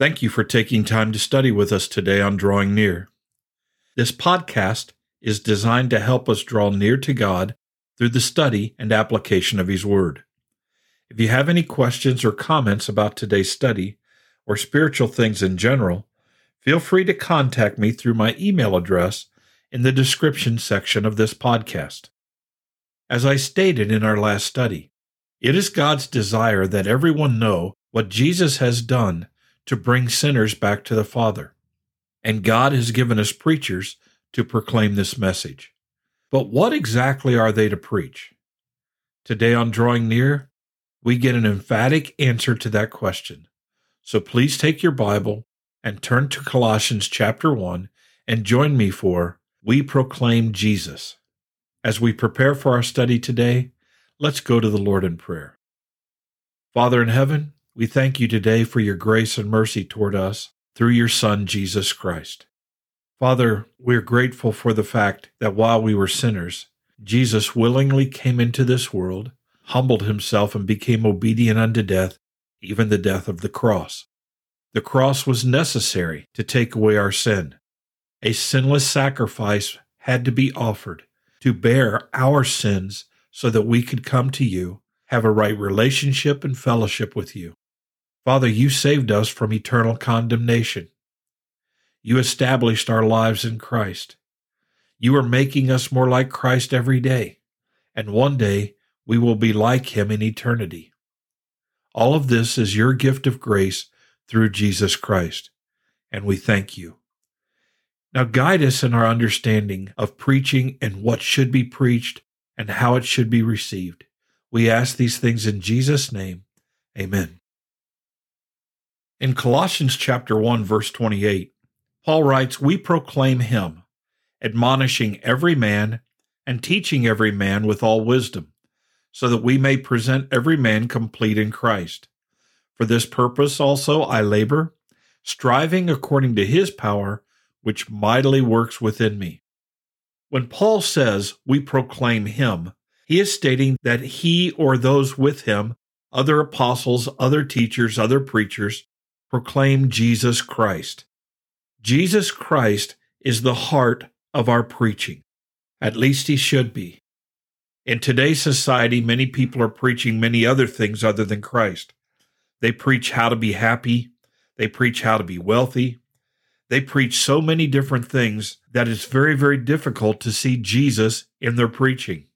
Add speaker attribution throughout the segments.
Speaker 1: Thank you for taking time to study with us today on Drawing Near. This podcast is designed to help us draw near to God through the study and application of His Word. If you have any questions or comments about today's study or spiritual things in general, feel free to contact me through my email address in the description section of this podcast. As I stated in our last study, it is God's desire that everyone know what Jesus has done to bring sinners back to the Father. And God has given us preachers to proclaim this message. But what exactly are they to preach? Today on Drawing Near, we get an emphatic answer to that question. So please take your Bible and turn to Colossians chapter 1 and join me for We Proclaim Jesus. As we prepare for our study today, let's go to the Lord in prayer. Father in heaven, we thank you today for your grace and mercy toward us through your Son, Jesus Christ. Father, we're grateful for the fact that while we were sinners, Jesus willingly came into this world, humbled himself, and became obedient unto death, even the death of the cross. The cross was necessary to take away our sin. A sinless sacrifice had to be offered to bear our sins so that we could come to you, have a right relationship and fellowship with you. Father, you saved us from eternal condemnation. You established our lives in Christ. You are making us more like Christ every day, and one day we will be like him in eternity. All of this is your gift of grace through Jesus Christ, and we thank you. Now guide us in our understanding of preaching and what should be preached and how it should be received. We ask these things in Jesus' name. Amen. In Colossians chapter 1 verse 28, Paul writes, "We proclaim him, admonishing every man and teaching every man with all wisdom, so that we may present every man complete in Christ. For this purpose also I labor, striving according to his power which mightily works within me. When Paul says we proclaim him, he is stating that he or those with him, other apostles, other teachers, other preachers, proclaim Jesus Christ. Jesus Christ is the heart of our preaching. At least he should be. In today's society, many people are preaching many other things other than Christ. They preach how to be happy. They preach how to be wealthy. They preach so many different things that it's very, very difficult to see Jesus in their preaching.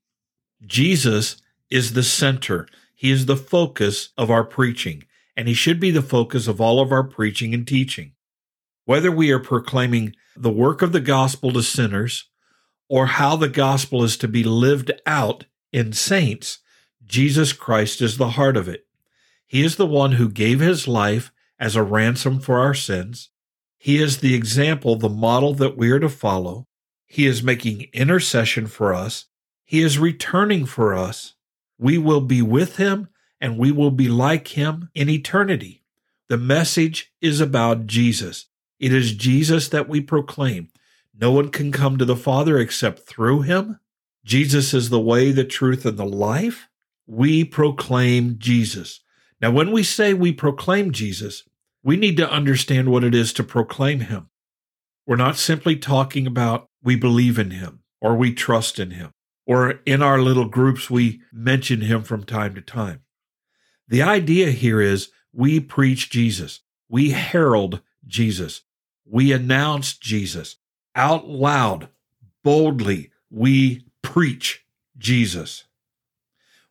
Speaker 1: Jesus is the center, He is the focus of our preaching, and He should be the focus of all of our preaching and teaching. Whether we are proclaiming the work of the gospel to sinners or how the gospel is to be lived out in saints, Jesus Christ is the heart of it. He is the one who gave His life as a ransom for our sins. He is the example, the model that we are to follow. He is making intercession for us. He is returning for us. We will be with him and we will be like him in eternity. The message is about Jesus. It is Jesus that we proclaim. No one can come to the Father except through him. Jesus is the way, the truth, and the life. We proclaim Jesus. Now, when we say we proclaim Jesus, we need to understand what it is to proclaim him. We're not simply talking about we believe in him or we trust in him or in our little groups we mention him from time to time. The idea here is we preach Jesus. We herald Jesus. We announce Jesus out loud, boldly. We preach Jesus.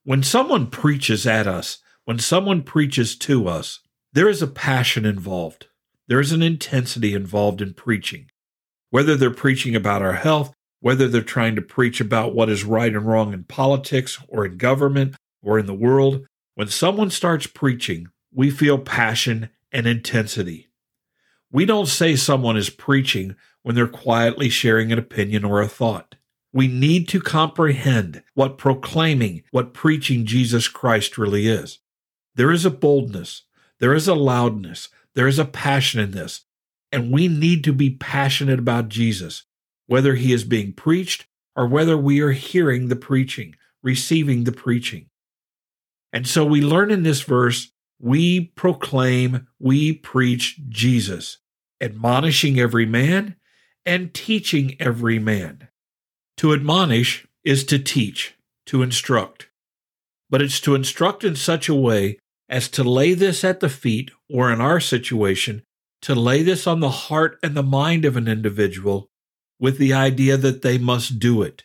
Speaker 1: When someone preaches at us, when someone preaches to us, there is a passion involved. There is an intensity involved in preaching. Whether they're preaching about our health, whether they're trying to preach about what is right and wrong in politics or in government or in the world, when someone starts preaching, we feel passion and intensity. We don't say someone is preaching when they're quietly sharing an opinion or a thought. We need to comprehend what proclaiming, what preaching Jesus Christ really is. There is a boldness, there is a loudness, there is a passion in this. And we need to be passionate about Jesus, whether he is being preached or whether we are hearing the preaching, receiving the preaching. And so we learn in this verse we proclaim, we preach Jesus, admonishing every man and teaching every man. To admonish is to teach, to instruct. But it's to instruct in such a way as to lay this at the feet, or in our situation, to lay this on the heart and the mind of an individual with the idea that they must do it.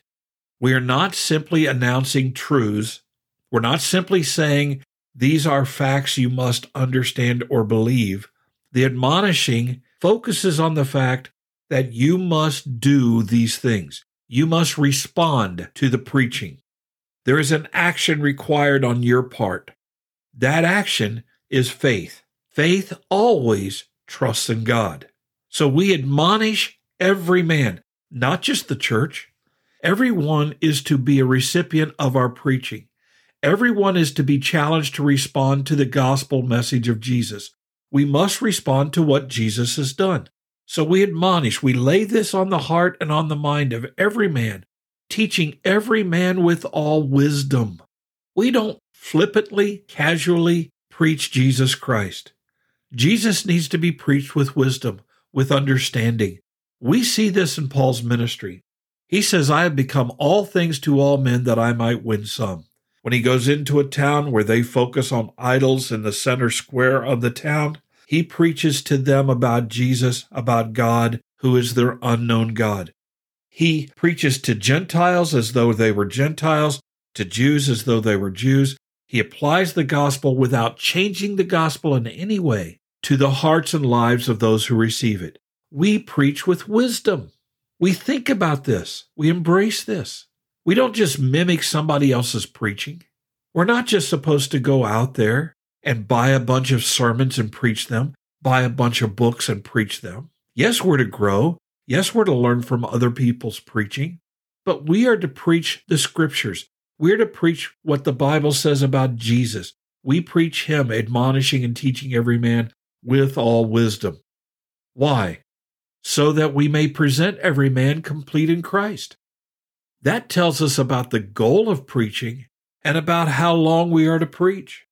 Speaker 1: We are not simply announcing truths. We're not simply saying, these are facts you must understand or believe. The admonishing focuses on the fact that you must do these things. You must respond to the preaching. There is an action required on your part. That action is faith. Faith always trusts in God. So we admonish every man, not just the church. Everyone is to be a recipient of our preaching. Everyone is to be challenged to respond to the gospel message of Jesus. We must respond to what Jesus has done. So we admonish, we lay this on the heart and on the mind of every man, teaching every man with all wisdom. We don't flippantly, casually preach Jesus Christ. Jesus needs to be preached with wisdom, with understanding. We see this in Paul's ministry. He says, I have become all things to all men that I might win some. When he goes into a town where they focus on idols in the center square of the town, he preaches to them about Jesus, about God, who is their unknown God. He preaches to Gentiles as though they were Gentiles, to Jews as though they were Jews. He applies the gospel without changing the gospel in any way to the hearts and lives of those who receive it. We preach with wisdom. We think about this. We embrace this. We don't just mimic somebody else's preaching. We're not just supposed to go out there and buy a bunch of sermons and preach them, buy a bunch of books and preach them. Yes, we're to grow. Yes, we're to learn from other people's preaching, but we are to preach the scriptures. We're to preach what the Bible says about Jesus. We preach him, admonishing and teaching every man with all wisdom. Why? So that we may present every man complete in Christ. That tells us about the goal of preaching and about how long we are to preach.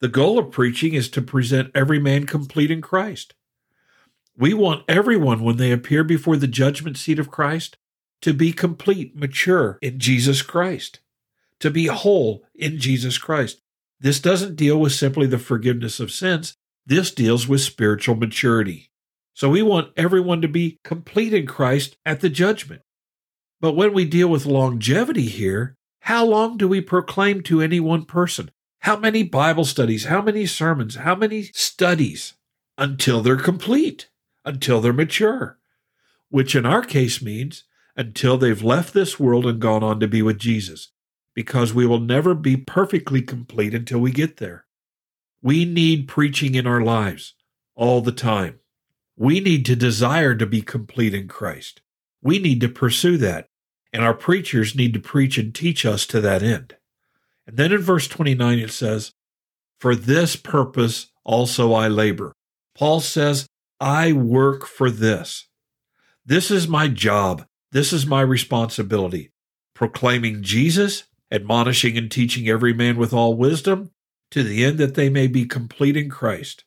Speaker 1: The goal of preaching is to present every man complete in Christ. We want everyone, when they appear before the judgment seat of Christ, to be complete, mature in Jesus Christ, to be whole in Jesus Christ. This doesn't deal with simply the forgiveness of sins, this deals with spiritual maturity. So we want everyone to be complete in Christ at the judgment. But when we deal with longevity here, how long do we proclaim to any one person? How many Bible studies? How many sermons? How many studies? Until they're complete, until they're mature, which in our case means until they've left this world and gone on to be with Jesus, because we will never be perfectly complete until we get there. We need preaching in our lives all the time. We need to desire to be complete in Christ. We need to pursue that and our preachers need to preach and teach us to that end. And then in verse 29, it says, For this purpose also I labor. Paul says, I work for this. This is my job. This is my responsibility. Proclaiming Jesus, admonishing and teaching every man with all wisdom, to the end that they may be complete in Christ.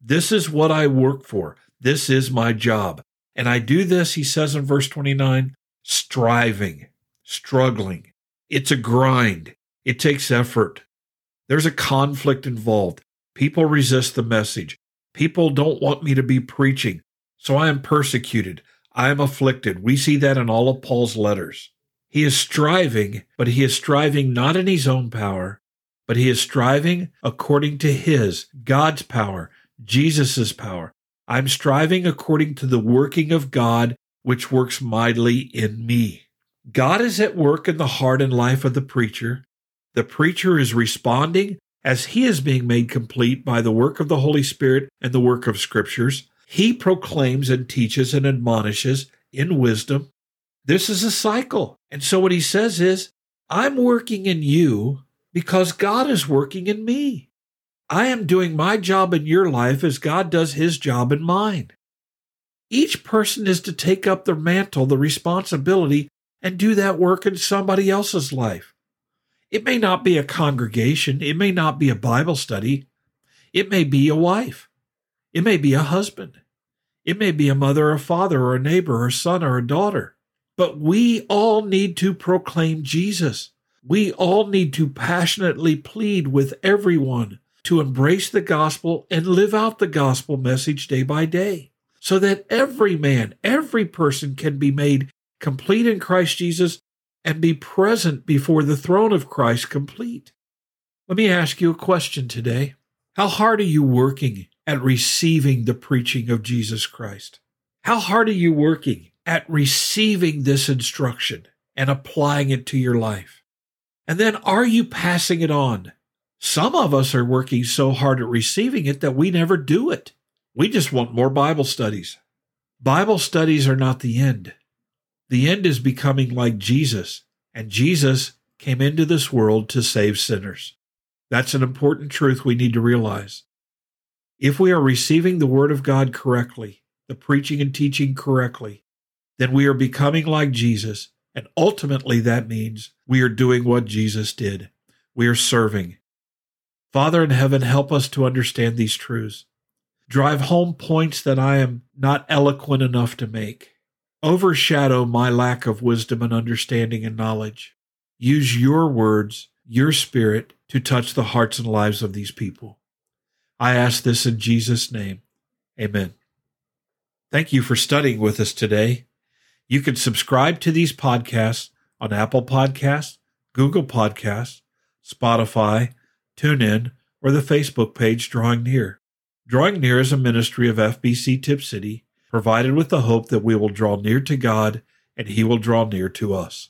Speaker 1: This is what I work for. This is my job. And I do this, he says in verse 29, striving, struggling. It's a grind. It takes effort. There's a conflict involved. People resist the message. People don't want me to be preaching. So I am persecuted. I am afflicted. We see that in all of Paul's letters. He is striving, but he is striving not in his own power, but he is striving according to his, God's power, Jesus' power. I'm striving according to the working of God which works mightily in me. God is at work in the heart and life of the preacher. The preacher is responding as he is being made complete by the work of the Holy Spirit and the work of Scriptures. He proclaims and teaches and admonishes in wisdom. This is a cycle. And so what he says is, I'm working in you because God is working in me. I am doing my job in your life as God does his job in mine. Each person is to take up the mantle, the responsibility, and do that work in somebody else's life. It may not be a congregation, it may not be a Bible study, It may be a wife. It may be a husband. It may be a mother, a father, or a neighbor, or a son, or a daughter. But we all need to proclaim Jesus. We all need to passionately plead with everyone to embrace the gospel and live out the gospel message day by day so that every man, every person can be made complete in Christ Jesus and be present before the throne of Christ complete. Let me ask you a question today. How hard are you working at receiving the preaching of Jesus Christ? How hard are you working at receiving this instruction and applying it to your life? And then are you passing it on? Some of us are working so hard at receiving it that we never do it. We just want more Bible studies. Bible studies are not the end. The end is becoming like Jesus, and Jesus came into this world to save sinners. That's an important truth we need to realize. If we are receiving the Word of God correctly, the preaching and teaching correctly, then we are becoming like Jesus, and ultimately that means we are doing what Jesus did. We are serving. Father in heaven, help us to understand these truths. Drive home points that I am not eloquent enough to make. Overshadow my lack of wisdom and understanding and knowledge. Use your words, your spirit, to touch the hearts and lives of these people. I ask this in Jesus' name. Amen. Thank you for studying with us today. You can subscribe to these podcasts on Apple Podcasts, Google Podcasts, Spotify, TuneIn, or the Facebook page Drawing Near. Drawing Near is a ministry of FBC Tipp City provided with the hope that we will draw near to God and He will draw near to us.